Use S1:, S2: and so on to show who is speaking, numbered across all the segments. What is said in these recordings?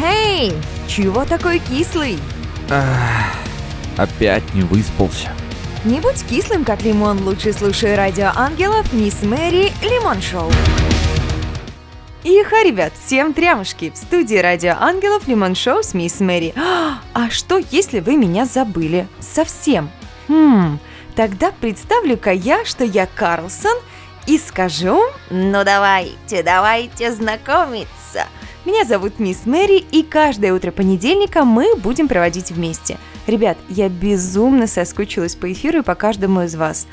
S1: Эй, чего такой кислый?
S2: Ах, опять не выспался.
S1: Не будь кислым, как лимон, лучше слушай радио ангелов Мисс Мэри Лимон Шоу. Иха, ребят, всем трямушки! В студии Радио Ангелов Лимон Шоу с Мисс Мэри. А что, если вы меня забыли? Совсем? Хм, тогда представлю-ка я, что я Карлсон и скажу... Ну давайте, давайте знакомиться. Меня зовут Мисс Мэри, и каждое утро понедельника мы будем проводить вместе. Ребят, я безумно соскучилась по эфиру и по каждому из вас.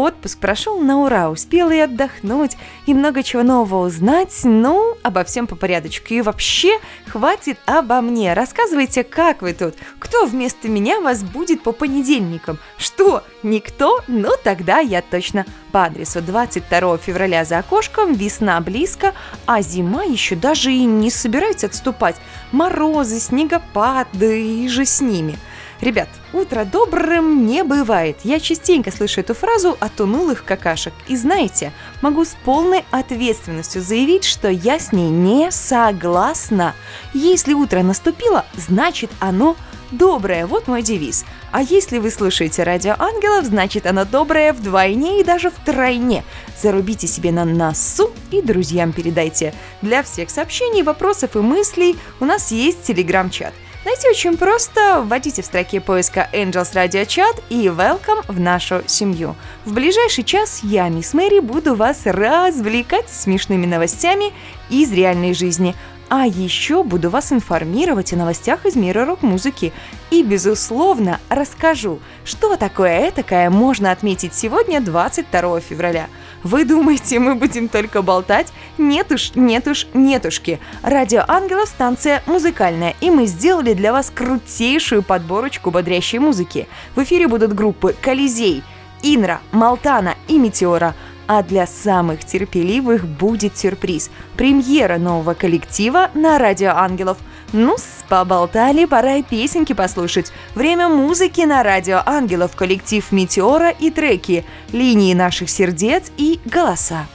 S1: Отпуск прошел на ура, успела и отдохнуть, и много чего нового узнать, ну, обо всем по порядочку. И вообще, хватит обо мне. Рассказывайте, как вы тут, кто вместо меня вас будет по понедельникам. Что, никто? Ну, тогда я точно по адресу 22 февраля за окошком, весна близко, а зима еще даже и не собирается отступать. Морозы, снегопад, да и же с ними – Ребят, утро добрым не бывает. Я частенько слышу эту фразу от унылых какашек. И знаете, могу с полной ответственностью заявить, что я с ней не согласна. Если утро наступило, значит оно доброе. Вот мой девиз. А если вы слушаете радио ангелов, значит оно доброе вдвойне и даже втройне. Зарубите себе на носу и друзьям передайте. Для всех сообщений, вопросов и мыслей у нас есть телеграм-чат – Найти очень просто. Вводите в строке поиска Angels Radio Chat и Welcome в нашу семью. В ближайший час я, мисс Мэри, буду вас развлекать смешными новостями из реальной жизни. А еще буду вас информировать о новостях из мира рок-музыки. И, безусловно, расскажу, что такое этакое можно отметить сегодня, 22 февраля – вы думаете, мы будем только болтать? Нет уж, нет уж, нетушки. Радио Ангелов станция музыкальная, и мы сделали для вас крутейшую подборочку бодрящей музыки. В эфире будут группы «Колизей», «Инра», «Малтана» и «Метеора», а для самых терпеливых будет сюрприз – премьера нового коллектива на Радио Ангелов – ну, поболтали, пора и песенки послушать. Время музыки на радио Ангелов, коллектив Метеора и треки, линии наших сердец и голоса.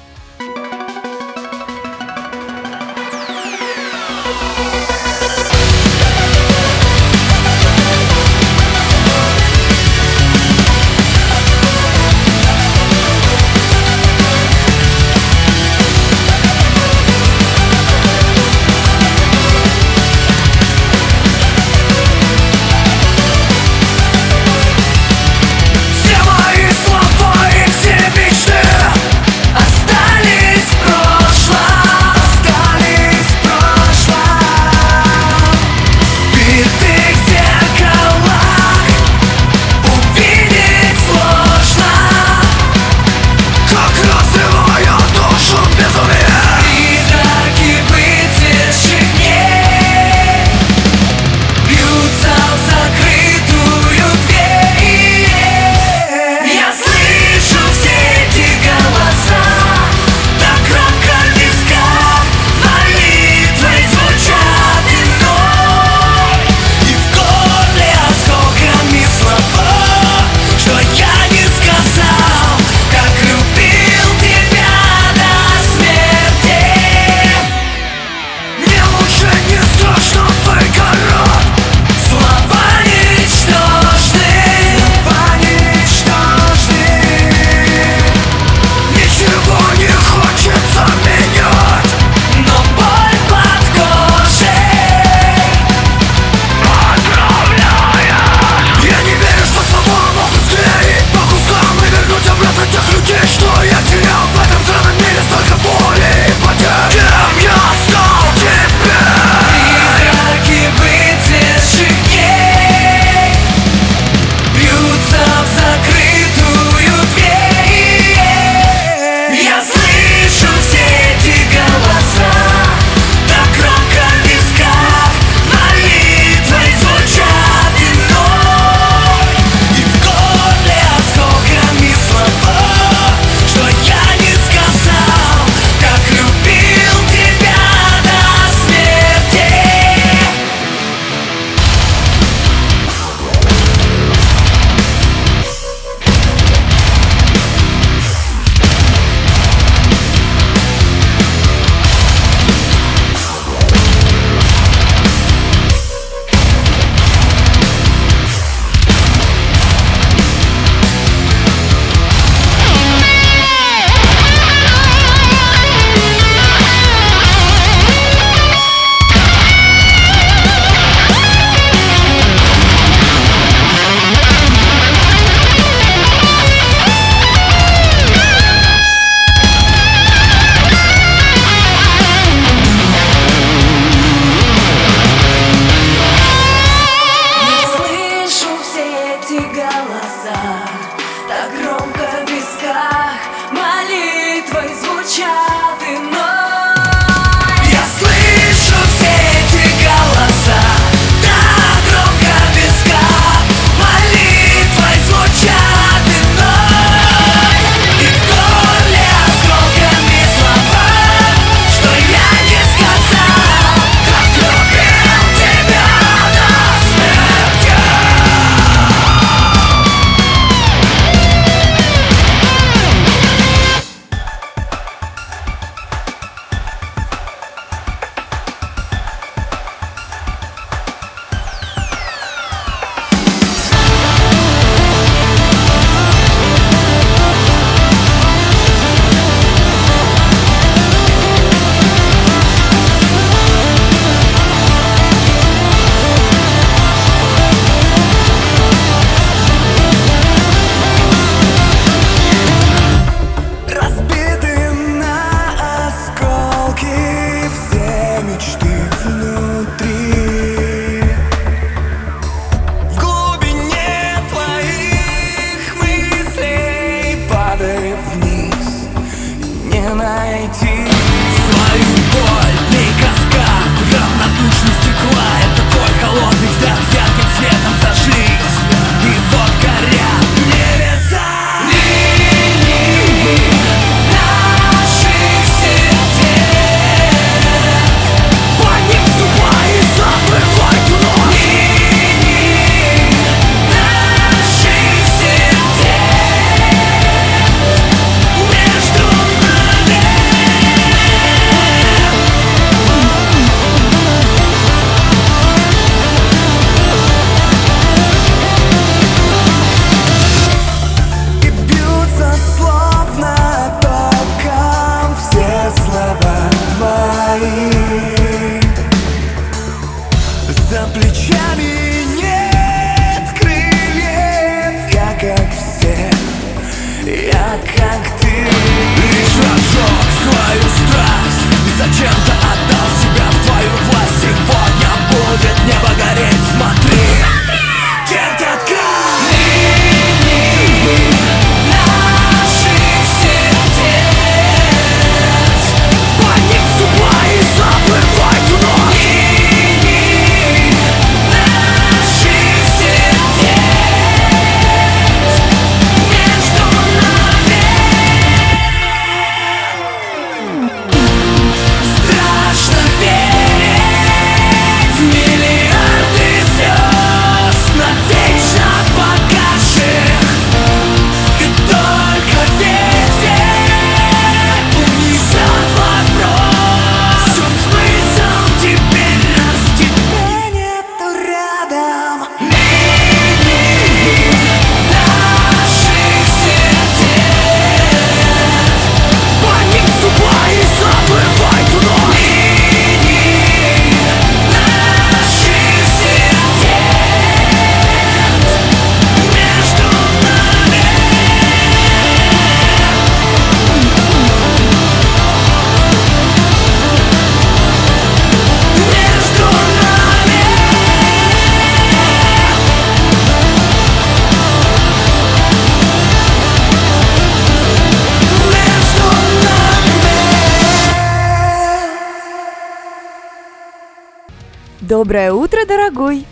S1: Доброе утро, дорогой!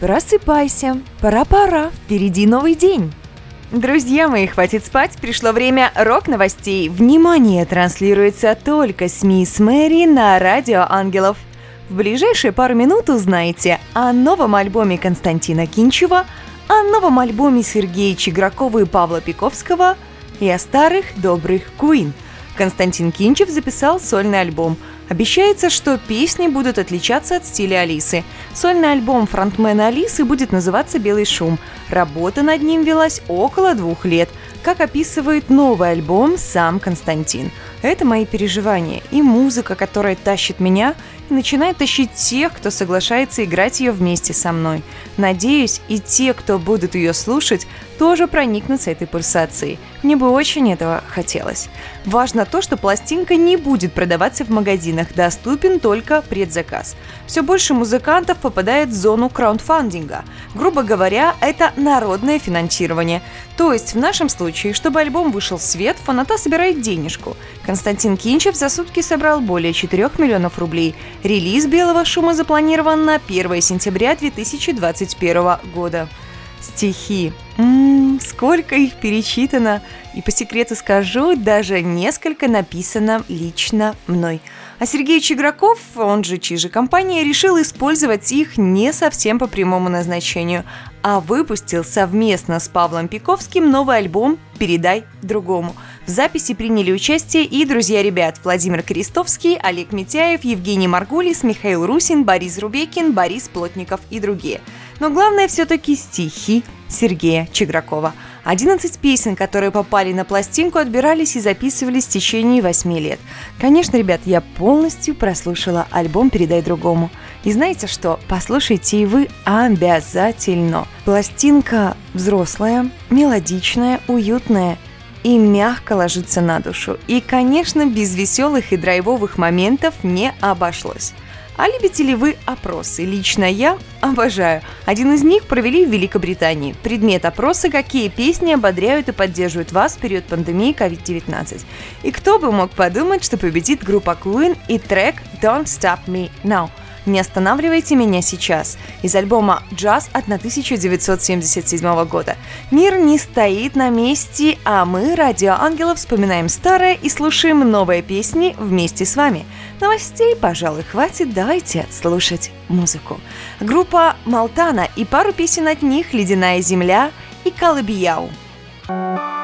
S1: Просыпайся, пора-пора, впереди новый день. Друзья мои, хватит спать, пришло время рок-новостей. Внимание, транслируется только с Мэри на Радио Ангелов. В ближайшие пару минут узнаете о новом альбоме Константина Кинчева, о новом альбоме Сергея Чигракова и Павла Пиковского и о старых добрых Куин. Константин Кинчев записал сольный альбом – Обещается, что песни будут отличаться от стиля Алисы. Сольный альбом фронтмена Алисы будет называться «Белый шум». Работа над ним велась около двух лет, как описывает новый альбом сам Константин. Это мои переживания и музыка, которая тащит меня начинает тащить тех, кто соглашается играть ее вместе со мной. Надеюсь, и те, кто будут ее слушать, тоже проникнутся этой пульсацией. Мне бы очень этого хотелось. Важно то, что пластинка не будет продаваться в магазинах, доступен только предзаказ. Все больше музыкантов попадает в зону краундфандинга. Грубо говоря, это народное финансирование. То есть в нашем случае, чтобы альбом вышел в свет, фаната собирает денежку. Константин Кинчев за сутки собрал более 4 миллионов рублей. Релиз «Белого шума» запланирован на 1 сентября 2021 года. Стихи. Ммм, сколько их перечитано. И по секрету скажу, даже несколько написано лично мной. А Сергей Чиграков, он же Чижи компания, решил использовать их не совсем по прямому назначению, а выпустил совместно с Павлом Пиковским новый альбом «Передай другому». В записи приняли участие и друзья ребят Владимир Крестовский, Олег Митяев, Евгений Маргулис, Михаил Русин, Борис Рубекин, Борис Плотников и другие – но главное все-таки стихи Сергея Чегракова. 11 песен, которые попали на пластинку, отбирались и записывались в течение 8 лет. Конечно, ребят, я полностью прослушала альбом «Передай другому». И знаете что? Послушайте и вы обязательно. Пластинка взрослая, мелодичная, уютная и мягко ложится на душу. И, конечно, без веселых и драйвовых моментов не обошлось. А любите ли вы опросы? Лично я обожаю. Один из них провели в Великобритании. Предмет опроса – какие песни ободряют и поддерживают вас в период пандемии COVID-19. И кто бы мог подумать, что победит группа Queen и трек «Don't Stop Me Now». «Не останавливайте меня сейчас» из альбома «Джаз» от 1977 года. Мир не стоит на месте, а мы, Радио Ангелов, вспоминаем старое и слушаем новые песни вместе с вами. Новостей, пожалуй, хватит, давайте слушать музыку. Группа «Малтана» и пару песен от них «Ледяная земля» и «Калабияу».
S3: Теряешь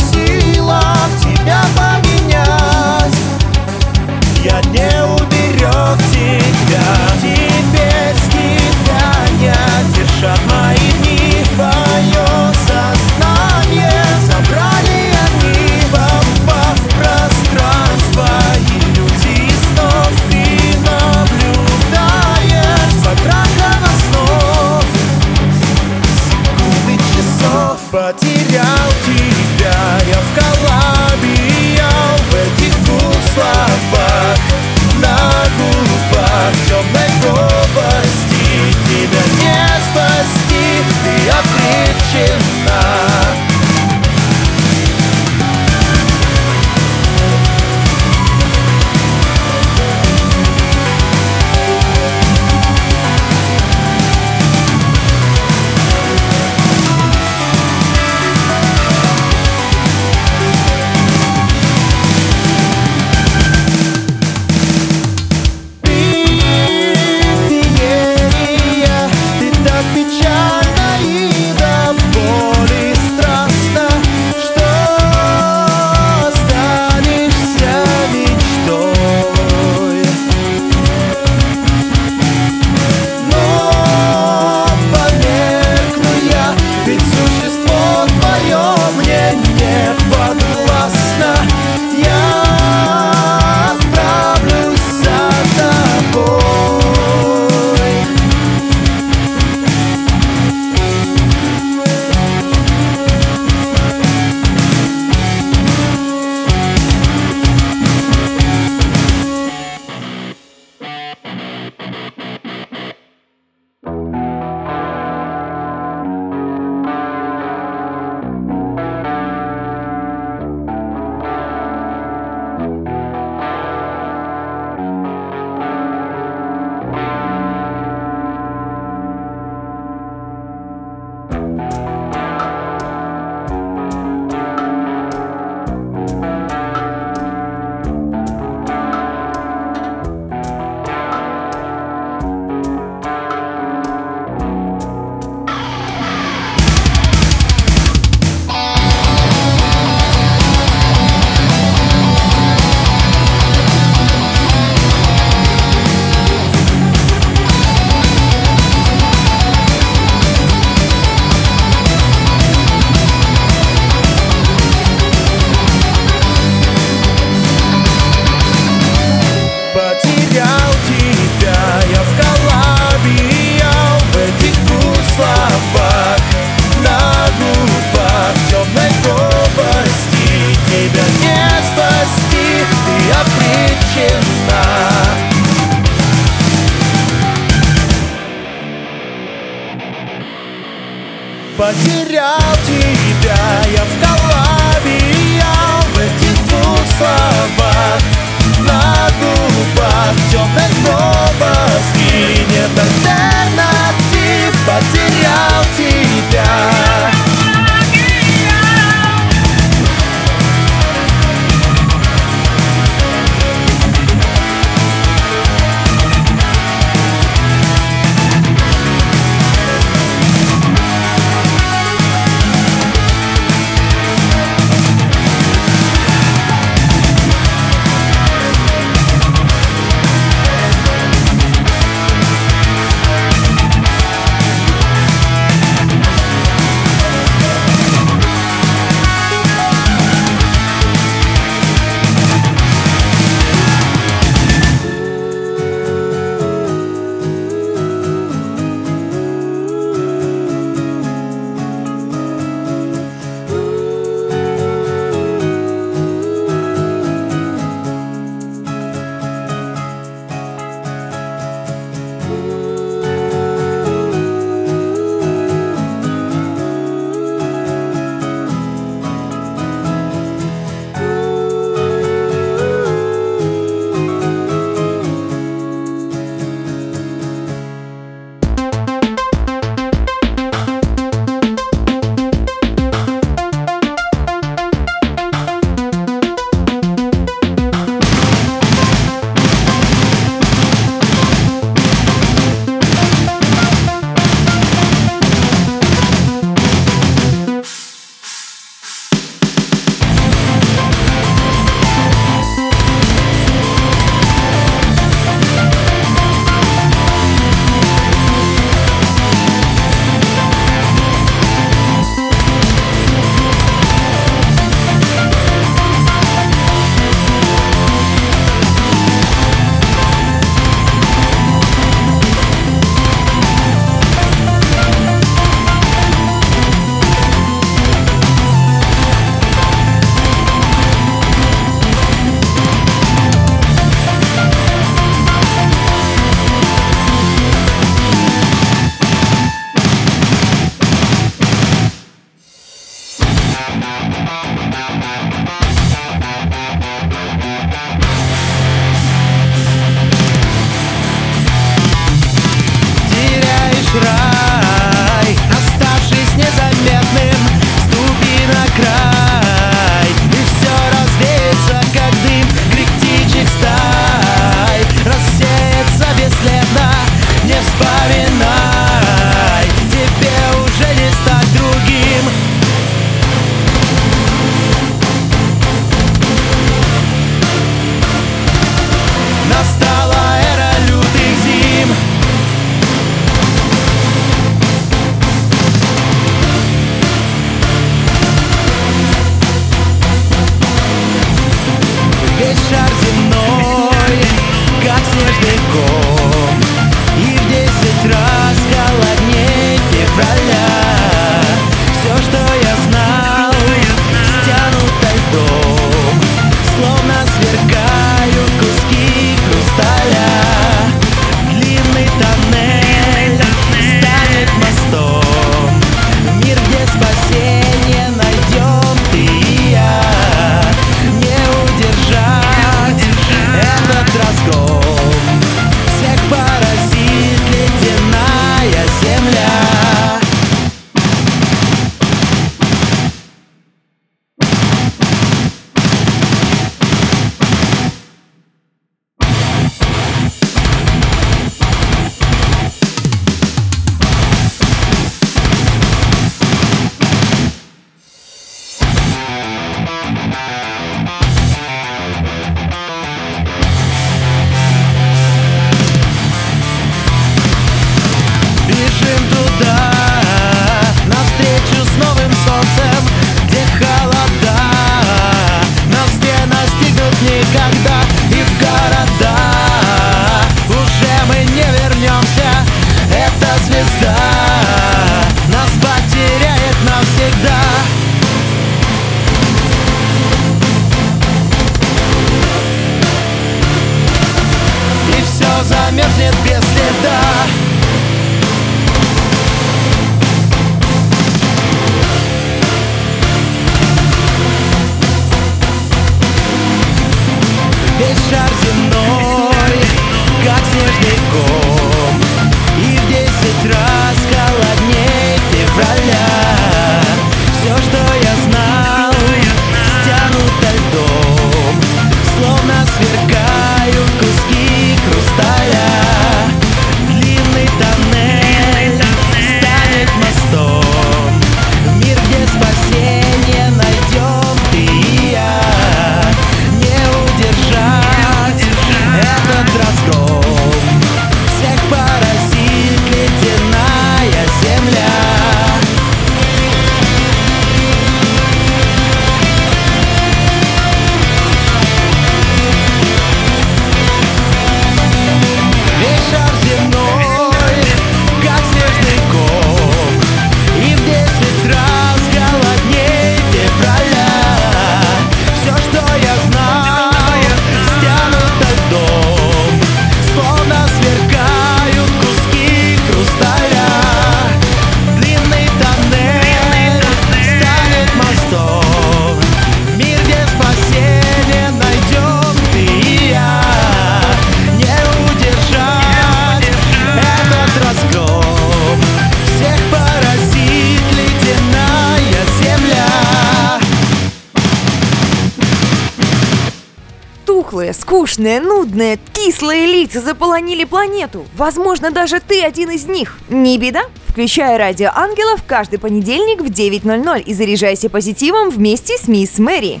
S1: Тухлые, скучные, нудные, кислые лица заполонили планету. Возможно, даже ты один из них. Не беда. Включай радио ангелов каждый понедельник в 9.00 и заряжайся позитивом вместе с мисс Мэри.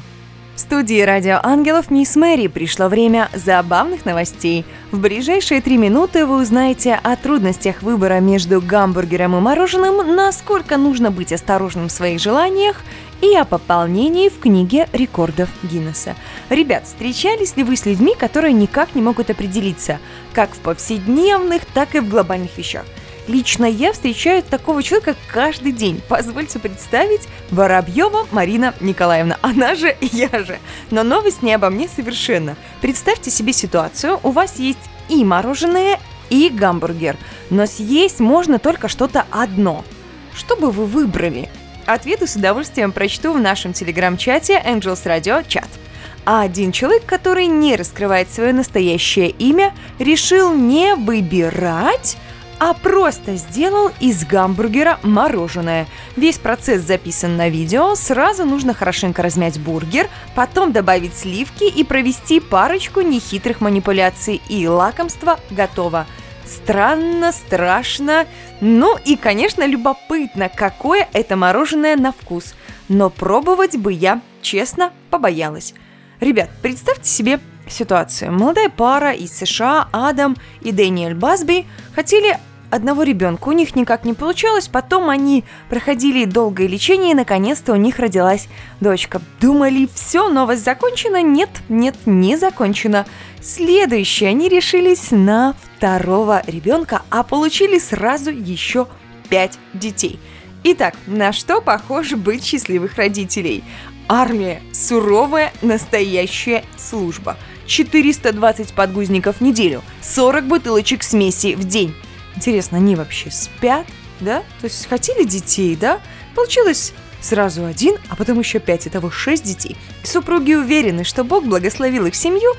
S1: В студии радио ангелов мисс Мэри пришло время забавных новостей. В ближайшие три минуты вы узнаете о трудностях выбора между гамбургером и мороженым, насколько нужно быть осторожным в своих желаниях и о пополнении в книге рекордов Гиннесса. Ребят, встречались ли вы с людьми, которые никак не могут определиться, как в повседневных, так и в глобальных вещах? Лично я встречаю такого человека каждый день. Позвольте представить Воробьева Марина Николаевна. Она же я же. Но новость не обо мне совершенно. Представьте себе ситуацию. У вас есть и мороженое, и гамбургер. Но съесть можно только что-то одно. Что бы вы выбрали? Ответы с удовольствием прочту в нашем телеграм-чате Angels Radio Chat. А один человек, который не раскрывает свое настоящее имя, решил не выбирать, а просто сделал из гамбургера мороженое. Весь процесс записан на видео, сразу нужно хорошенько размять бургер, потом добавить сливки и провести парочку нехитрых манипуляций, и лакомство готово. Странно, страшно, ну и, конечно, любопытно, какое это мороженое на вкус. Но пробовать бы я, честно, побоялась. Ребят, представьте себе ситуацию. Молодая пара из США, Адам и Дэниэль Басби, хотели одного ребенка. У них никак не получалось, потом они проходили долгое лечение, и наконец-то у них родилась дочка. Думали, все, новость закончена? Нет, нет, не закончена. Следующее, они решились на второго ребенка, а получили сразу еще пять детей. Итак, на что похож быть счастливых родителей? Армия – суровая настоящая служба. 420 подгузников в неделю, 40 бутылочек смеси в день. Интересно, они вообще спят, да? То есть хотели детей, да? Получилось сразу один, а потом еще пять, итого шесть детей. Супруги уверены, что Бог благословил их семью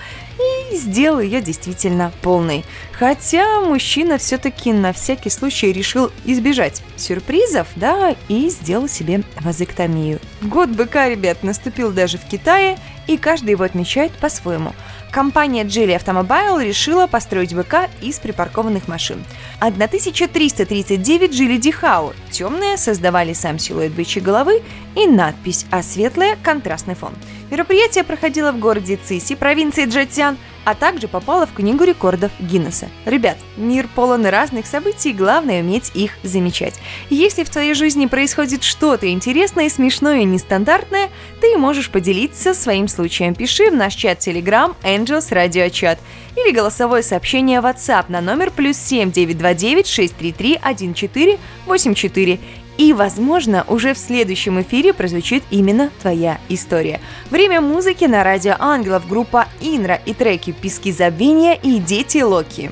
S1: и сделал ее действительно полной. Хотя мужчина все-таки на всякий случай решил избежать сюрпризов, да, и сделал себе вазэктомию. Год быка, ребят, наступил даже в Китае, и каждый его отмечает по-своему – компания Geely Automobile решила построить БК из припаркованных машин. 1339 Geely Dihau темные создавали сам силуэт бычьей головы и надпись, а светлая – контрастный фон. Мероприятие проходило в городе Циси, провинции Джатян – а также попала в Книгу рекордов Гиннесса. Ребят, мир полон разных событий, главное уметь их замечать. Если в твоей жизни происходит что-то интересное, смешное и нестандартное, ты можешь поделиться своим случаем. Пиши в наш чат Telegram Angels Radio Chat или голосовое сообщение WhatsApp на номер плюс 7 929 633 1484 и, возможно, уже в следующем эфире прозвучит именно твоя история. Время музыки на радио Ангелов, группа Инра и треки «Пески забвения» и «Дети Локи».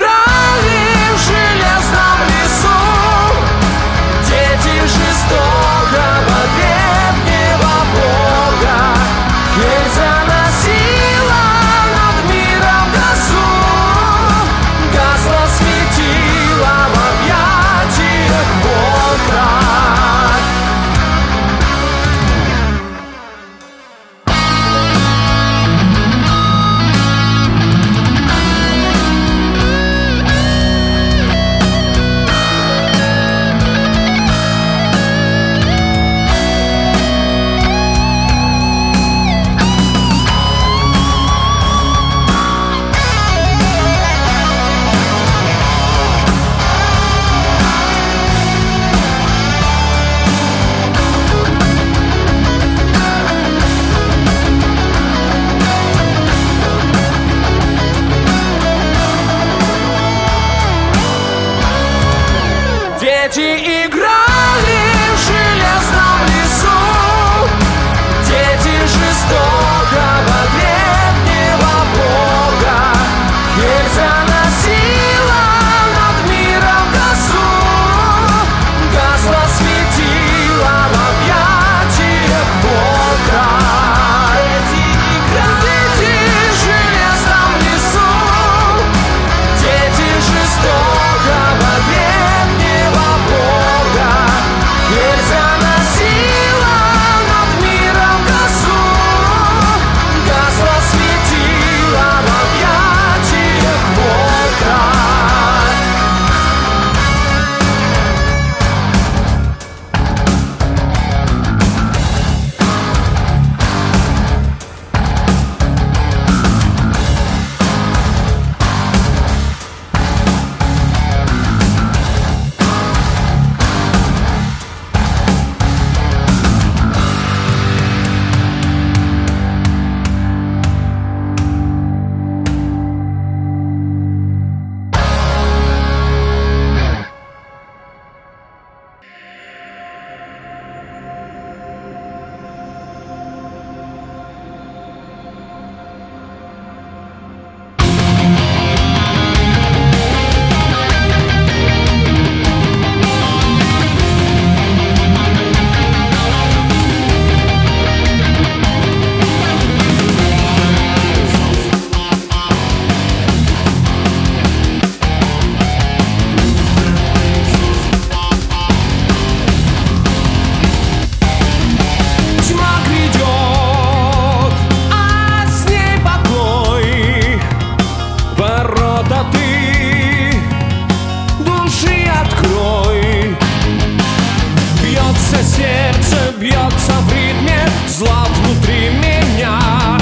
S4: сердце, бьется в ритме Зла внутри меня.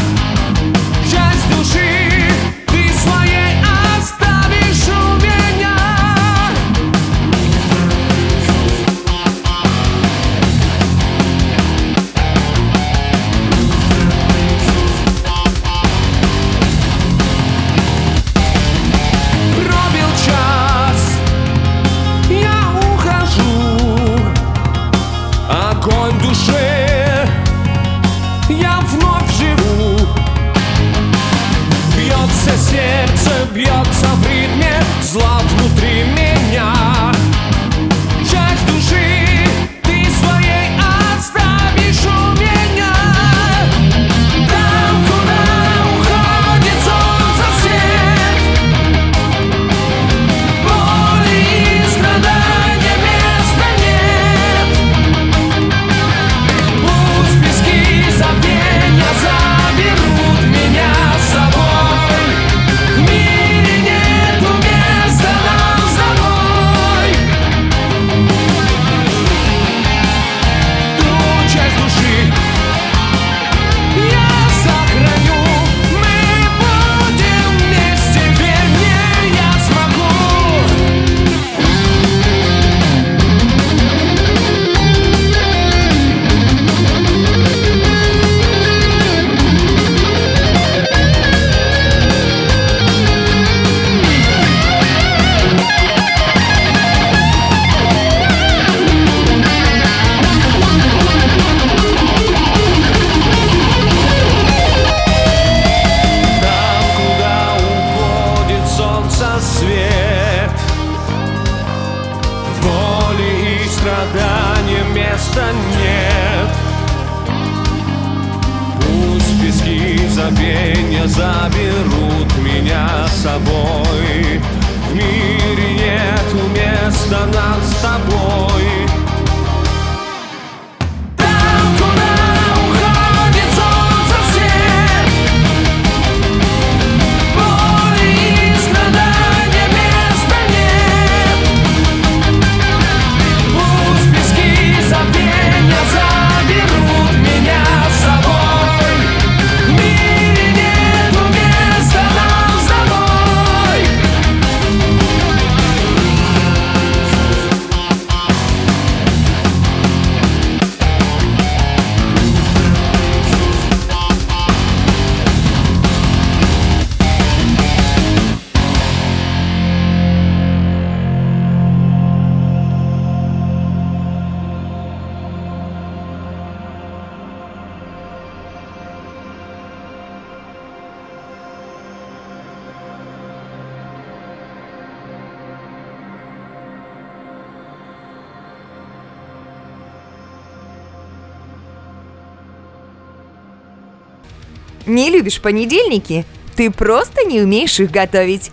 S1: Не любишь понедельники? Ты просто не умеешь их готовить.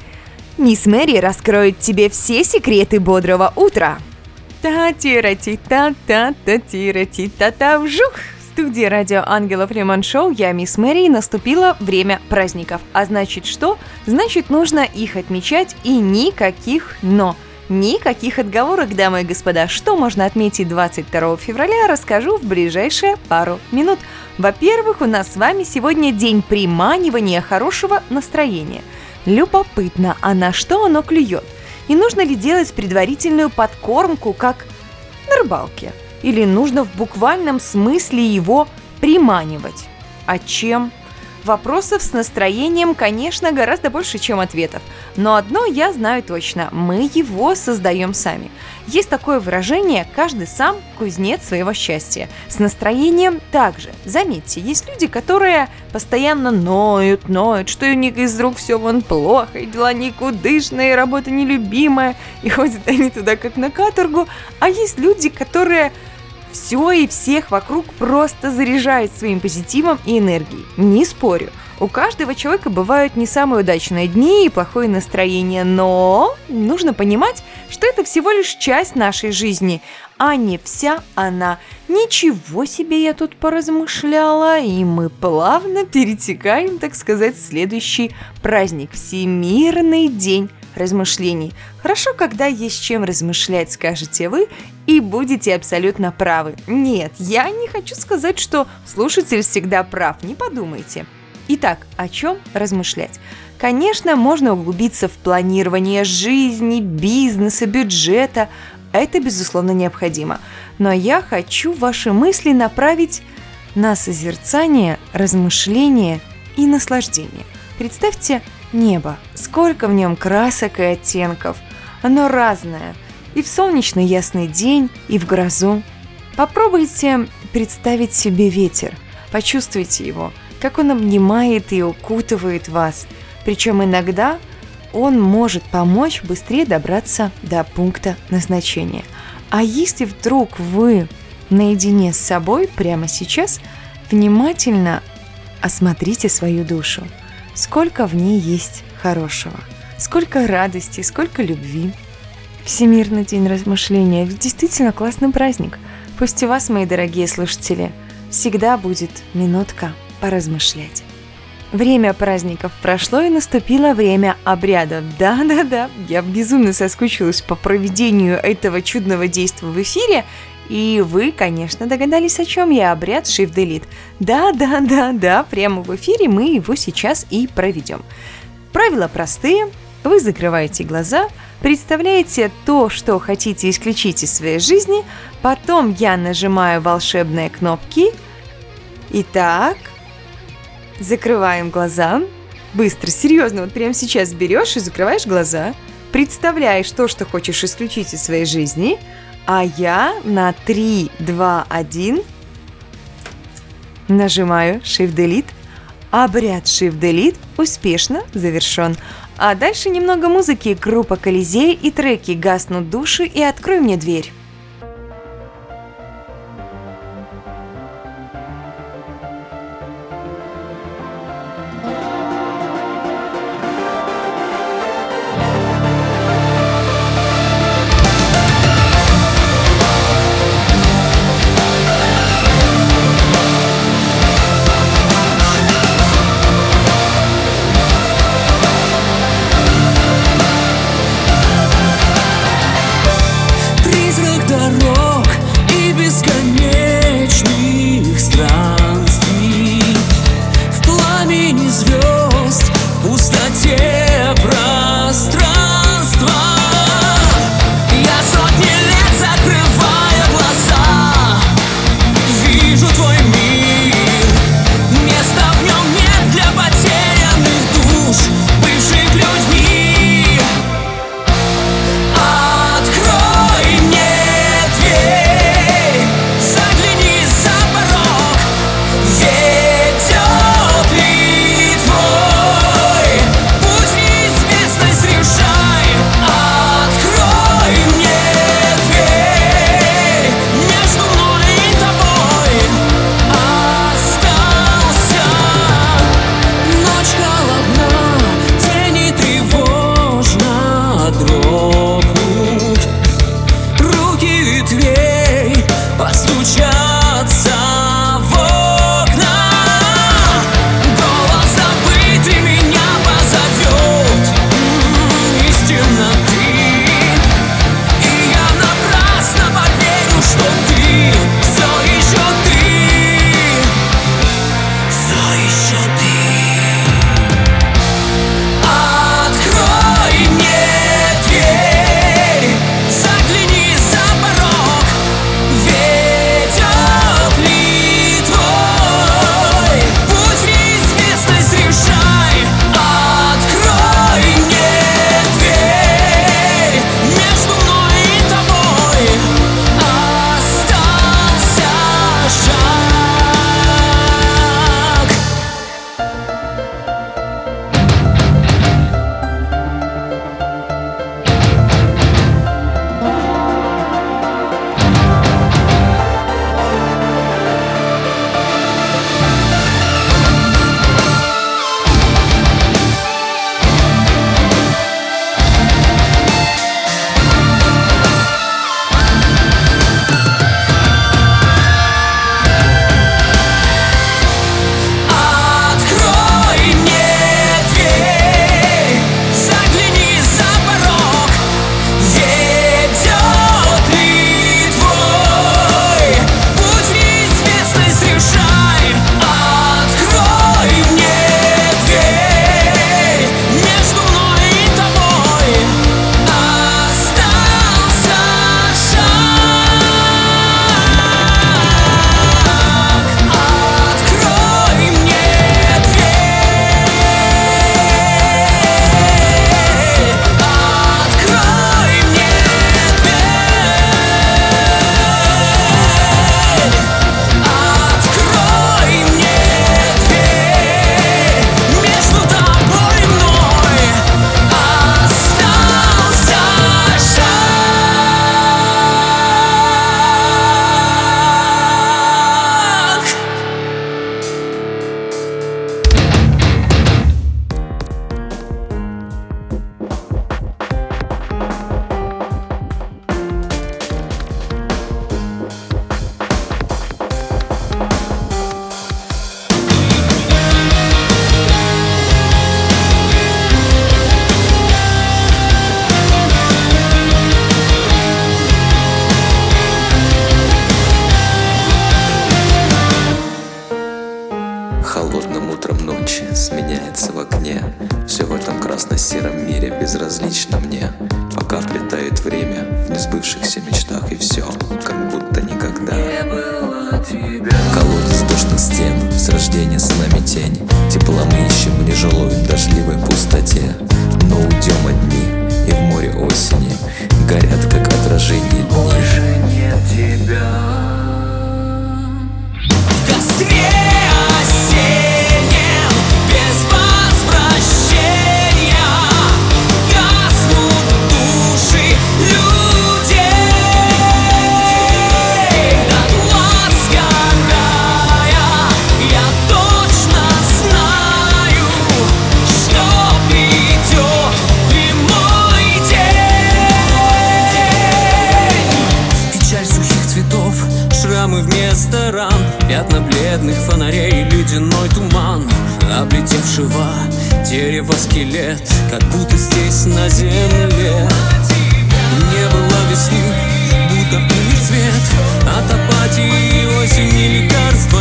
S1: Мисс Мэри раскроет тебе все секреты бодрого утра. та тира ти та та та тира ти та та вжух! Студии радио Ангелов Лемон Шоу я, мисс Мэри, и наступило время праздников. А значит что? Значит, нужно их отмечать и никаких «но». Никаких отговорок, дамы и господа. Что можно отметить 22 февраля, расскажу в ближайшие пару минут. Во-первых, у нас с вами сегодня день приманивания хорошего настроения. Любопытно, а на что оно клюет? И нужно ли делать предварительную подкормку, как на рыбалке? Или нужно в буквальном смысле его приманивать? А чем? Вопросов с настроением, конечно, гораздо больше, чем ответов. Но одно я знаю точно – мы его создаем сами. Есть такое выражение «каждый сам кузнец своего счастья». С настроением также. Заметьте, есть люди, которые постоянно ноют, ноют, что у них из рук все вон плохо, и дела никудышные, работа нелюбимая, и ходят они туда как на каторгу. А есть люди, которые все и всех вокруг просто заряжают своим позитивом и энергией. Не спорю. У каждого человека бывают не самые удачные дни и плохое настроение, но нужно понимать, что это всего лишь часть нашей жизни, а не вся она. Ничего себе я тут поразмышляла, и мы плавно перетекаем, так сказать, в следующий праздник – Всемирный день размышлений. Хорошо, когда есть чем размышлять, скажете вы, и будете абсолютно правы. Нет, я не хочу сказать, что слушатель всегда прав, не подумайте. Итак, о чем размышлять? Конечно, можно углубиться в планирование жизни, бизнеса, бюджета. Это, безусловно, необходимо. Но я хочу ваши мысли направить на созерцание, размышление и наслаждение. Представьте небо, сколько в нем красок и оттенков. Оно разное. И в солнечный ясный день, и в грозу. Попробуйте представить себе ветер. Почувствуйте его, как он обнимает и укутывает вас. Причем иногда он может помочь быстрее добраться до пункта назначения. А если вдруг вы наедине с собой прямо сейчас, внимательно осмотрите свою душу. Сколько в ней есть хорошего, сколько радости, сколько любви. Всемирный день размышления – действительно классный праздник. Пусть у вас, мои дорогие слушатели, всегда будет минутка поразмышлять. Время праздников прошло и наступило время обряда. Да-да-да, я безумно соскучилась по проведению этого чудного действия в эфире, и вы, конечно, догадались, о чем я, обряд Shift Delete. Да-да-да-да, прямо в эфире мы его сейчас и проведем. Правила простые. Вы закрываете глаза, представляете то, что хотите исключить из своей жизни, потом я нажимаю волшебные кнопки. Итак, закрываем глаза. Быстро, серьезно, вот прямо сейчас берешь и закрываешь глаза, представляешь то, что хочешь исключить из своей жизни – а я на 3, 2, 1 нажимаю Shift-Delete. Обряд Shift-Delete успешно завершен. А дальше немного музыки, группа Колизей и треки «Гаснут души» и «Открой мне дверь».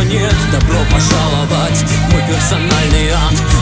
S3: Нет.
S4: Добро пожаловать, в мой персональный ад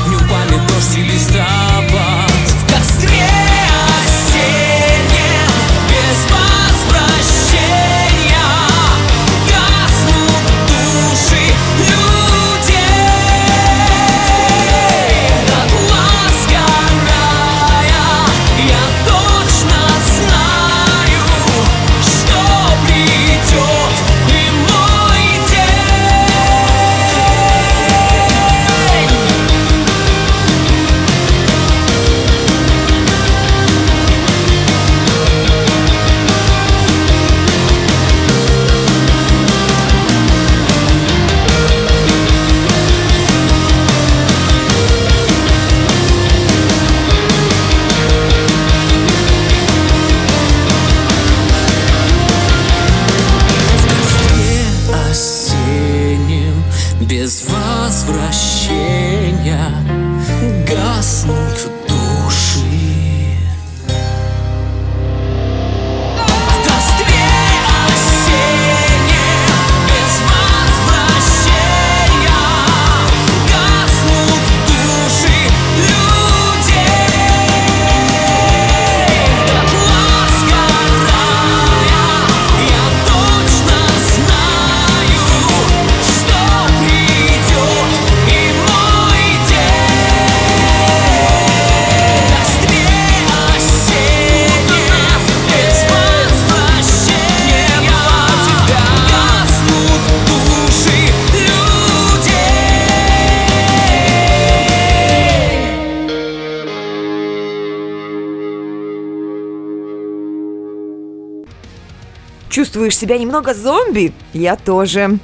S1: Чувствуешь себя немного зомби? Я тоже.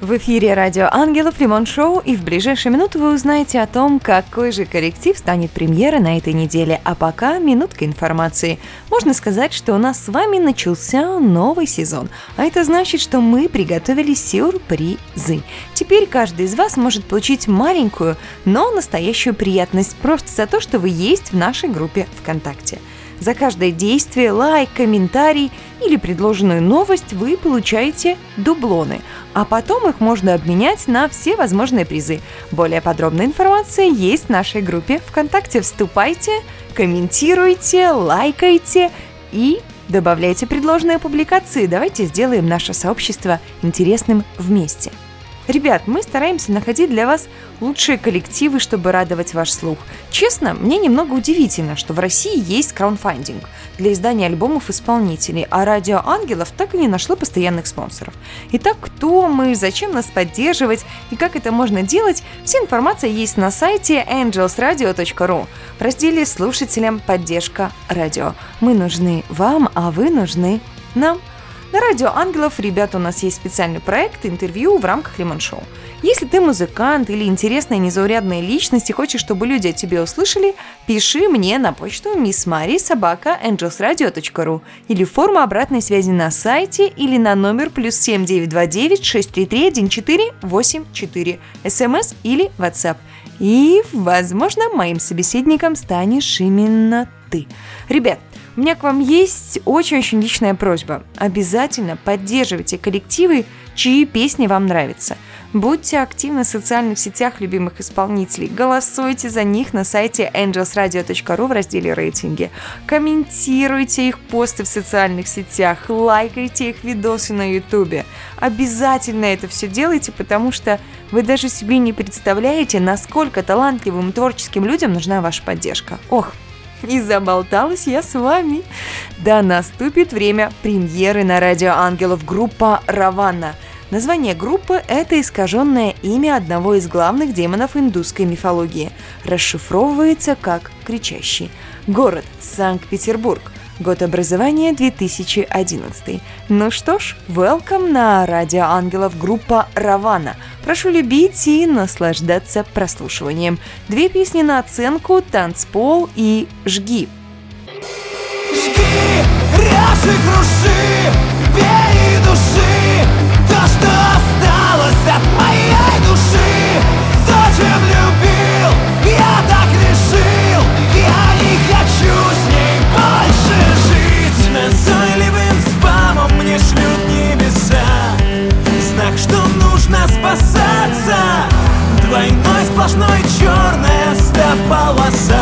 S1: В эфире радио Ангелов Лимон Шоу, и в ближайшие минуты вы узнаете о том, какой же коллектив станет премьерой на этой неделе. А пока минутка информации. Можно сказать, что у нас с вами начался новый сезон. А это значит, что мы приготовили сюрпризы. Теперь каждый из вас может получить маленькую, но настоящую приятность просто за то, что вы есть в нашей группе ВКонтакте. За каждое действие, лайк, комментарий или предложенную новость вы получаете дублоны, а потом их можно обменять на все возможные призы. Более подробная информация есть в нашей группе ВКонтакте. Вступайте, комментируйте, лайкайте и добавляйте предложенные публикации. Давайте сделаем наше сообщество интересным вместе. Ребят, мы стараемся находить для вас лучшие коллективы, чтобы радовать ваш слух. Честно, мне немного удивительно, что в России есть краундфандинг для издания альбомов исполнителей, а Радио Ангелов так и не нашло постоянных спонсоров. Итак, кто мы, зачем нас поддерживать и как это можно делать, вся информация есть на сайте angelsradio.ru в разделе «Слушателям поддержка радио». Мы нужны вам, а вы нужны нам. На Радио Ангелов, ребята, у нас есть специальный проект интервью в рамках Лимон Шоу. Если ты музыкант или интересная незаурядная личность и хочешь, чтобы люди о тебе услышали, пиши мне на почту missmari.sobaka.angelsradio.ru или форму обратной связи на сайте или на номер плюс 7929 633 1484 смс или WhatsApp. И, возможно, моим собеседником станешь именно ты. Ребят, у меня к вам есть очень-очень личная просьба. Обязательно поддерживайте коллективы, чьи песни вам нравятся. Будьте активны в социальных сетях любимых исполнителей. Голосуйте за них на сайте angelsradio.ru в разделе «Рейтинги». Комментируйте их посты в социальных сетях, лайкайте их видосы на ютубе. Обязательно это все делайте, потому что вы даже себе не представляете, насколько талантливым творческим людям нужна ваша поддержка. Ох, и заболталась я с вами. Да наступит время премьеры на Радио Ангелов группа «Раванна». Название группы – это искаженное имя одного из главных демонов индусской мифологии. Расшифровывается как «кричащий». Город – Санкт-Петербург. Год образования 2011. Ну что ж, welcome на Радио Ангелов группа «Равана». Прошу любить и наслаждаться прослушиванием. Две песни на оценку «Танцпол» и «Жги».
S4: Жги, ряжи, круши, бей души То, что осталось от моей души спасаться Двойной сплошной черная став полоса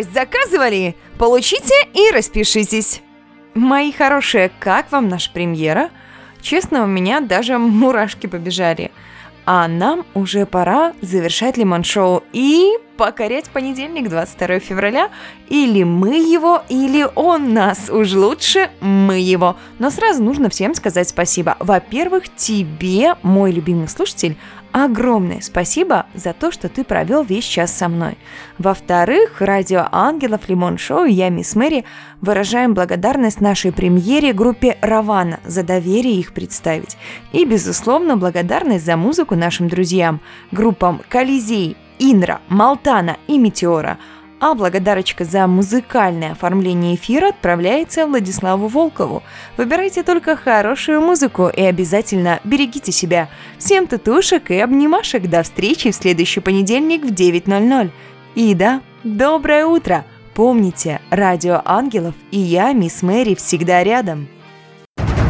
S1: Бодрость заказывали? Получите и распишитесь. Мои хорошие, как вам наша премьера? Честно, у меня даже мурашки побежали. А нам уже пора завершать лимон-шоу и покорять понедельник, 22 февраля. Или мы его, или он нас. Уж лучше мы его. Но сразу нужно всем сказать спасибо. Во-первых, тебе, мой любимый слушатель, огромное спасибо за то, что ты провел весь час со мной. Во-вторых, радио Ангелов Лимон Шоу и я, Мисс Мэри, выражаем благодарность нашей премьере группе Равана за доверие их представить. И, безусловно, благодарность за музыку нашим друзьям, группам Колизей, Инра, Малтана и Метеора – а благодарочка за музыкальное оформление эфира отправляется Владиславу Волкову. Выбирайте только хорошую музыку и обязательно берегите себя. Всем татушек и обнимашек. До встречи в следующий понедельник в 9.00. И да, доброе утро! Помните, радио Ангелов и я, мисс Мэри, всегда рядом.